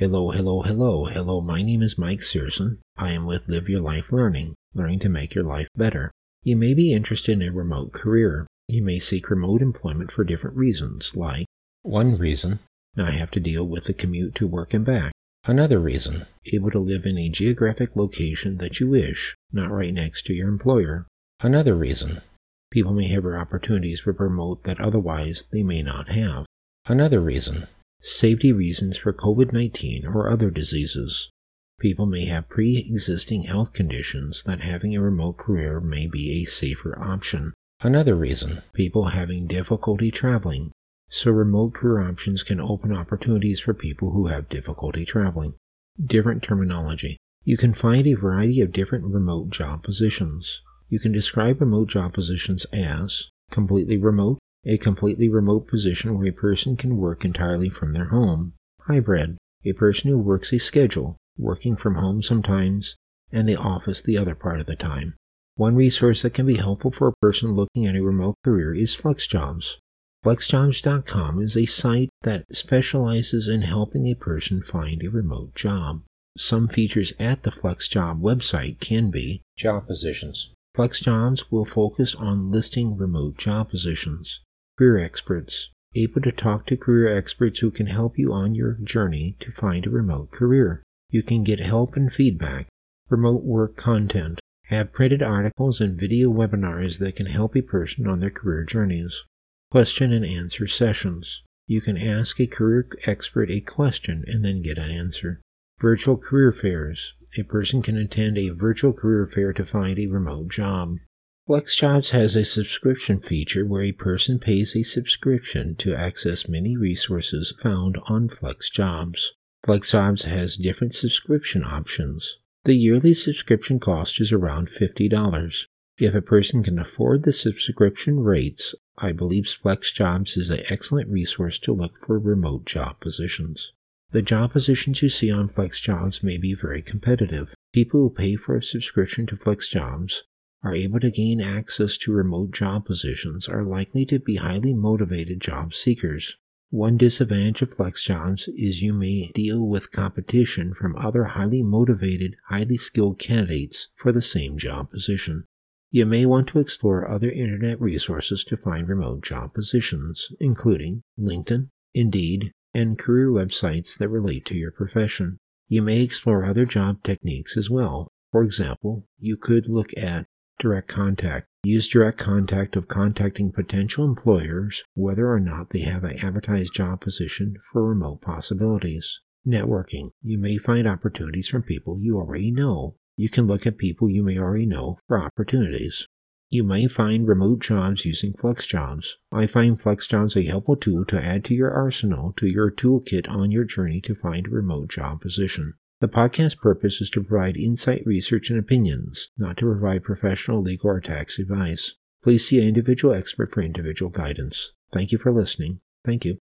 Hello, hello, hello, hello. My name is Mike Searson. I am with Live Your Life Learning, learning to make your life better. You may be interested in a remote career. You may seek remote employment for different reasons, like one reason, not have to deal with the commute to work and back. Another reason, able to live in a geographic location that you wish, not right next to your employer. Another reason, people may have opportunities for remote that otherwise they may not have. Another reason, safety reasons for COVID 19 or other diseases. People may have pre existing health conditions that having a remote career may be a safer option. Another reason, people having difficulty traveling. So, remote career options can open opportunities for people who have difficulty traveling. Different terminology. You can find a variety of different remote job positions. You can describe remote job positions as completely remote, a completely remote position where a person can work entirely from their home. Hybrid, a person who works a schedule, working from home sometimes and the office the other part of the time. One resource that can be helpful for a person looking at a remote career is FlexJobs. FlexJobs.com is a site that specializes in helping a person find a remote job. Some features at the FlexJob website can be job positions. FlexJobs will focus on listing remote job positions career experts, able to talk to career experts who can help you on your journey to find a remote career. You can get help and feedback, remote work content, have printed articles and video webinars that can help a person on their career journeys, question and answer sessions. You can ask a career expert a question and then get an answer. Virtual career fairs. A person can attend a virtual career fair to find a remote job. FlexJobs has a subscription feature where a person pays a subscription to access many resources found on FlexJobs. FlexJobs has different subscription options. The yearly subscription cost is around $50. If a person can afford the subscription rates, I believe FlexJobs is an excellent resource to look for remote job positions. The job positions you see on FlexJobs may be very competitive. People who pay for a subscription to FlexJobs are able to gain access to remote job positions are likely to be highly motivated job seekers. One disadvantage of FlexJobs is you may deal with competition from other highly motivated, highly skilled candidates for the same job position. You may want to explore other internet resources to find remote job positions, including LinkedIn, Indeed, and career websites that relate to your profession. You may explore other job techniques as well. For example, you could look at direct contact. Use direct contact of contacting potential employers whether or not they have an advertised job position for remote possibilities. Networking. You may find opportunities from people you already know. You can look at people you may already know for opportunities. You may find remote jobs using FlexJobs. I find FlexJobs a helpful tool to add to your arsenal to your toolkit on your journey to find a remote job position. The podcast purpose is to provide insight, research, and opinions, not to provide professional, legal, or tax advice. Please see an individual expert for individual guidance. Thank you for listening. Thank you.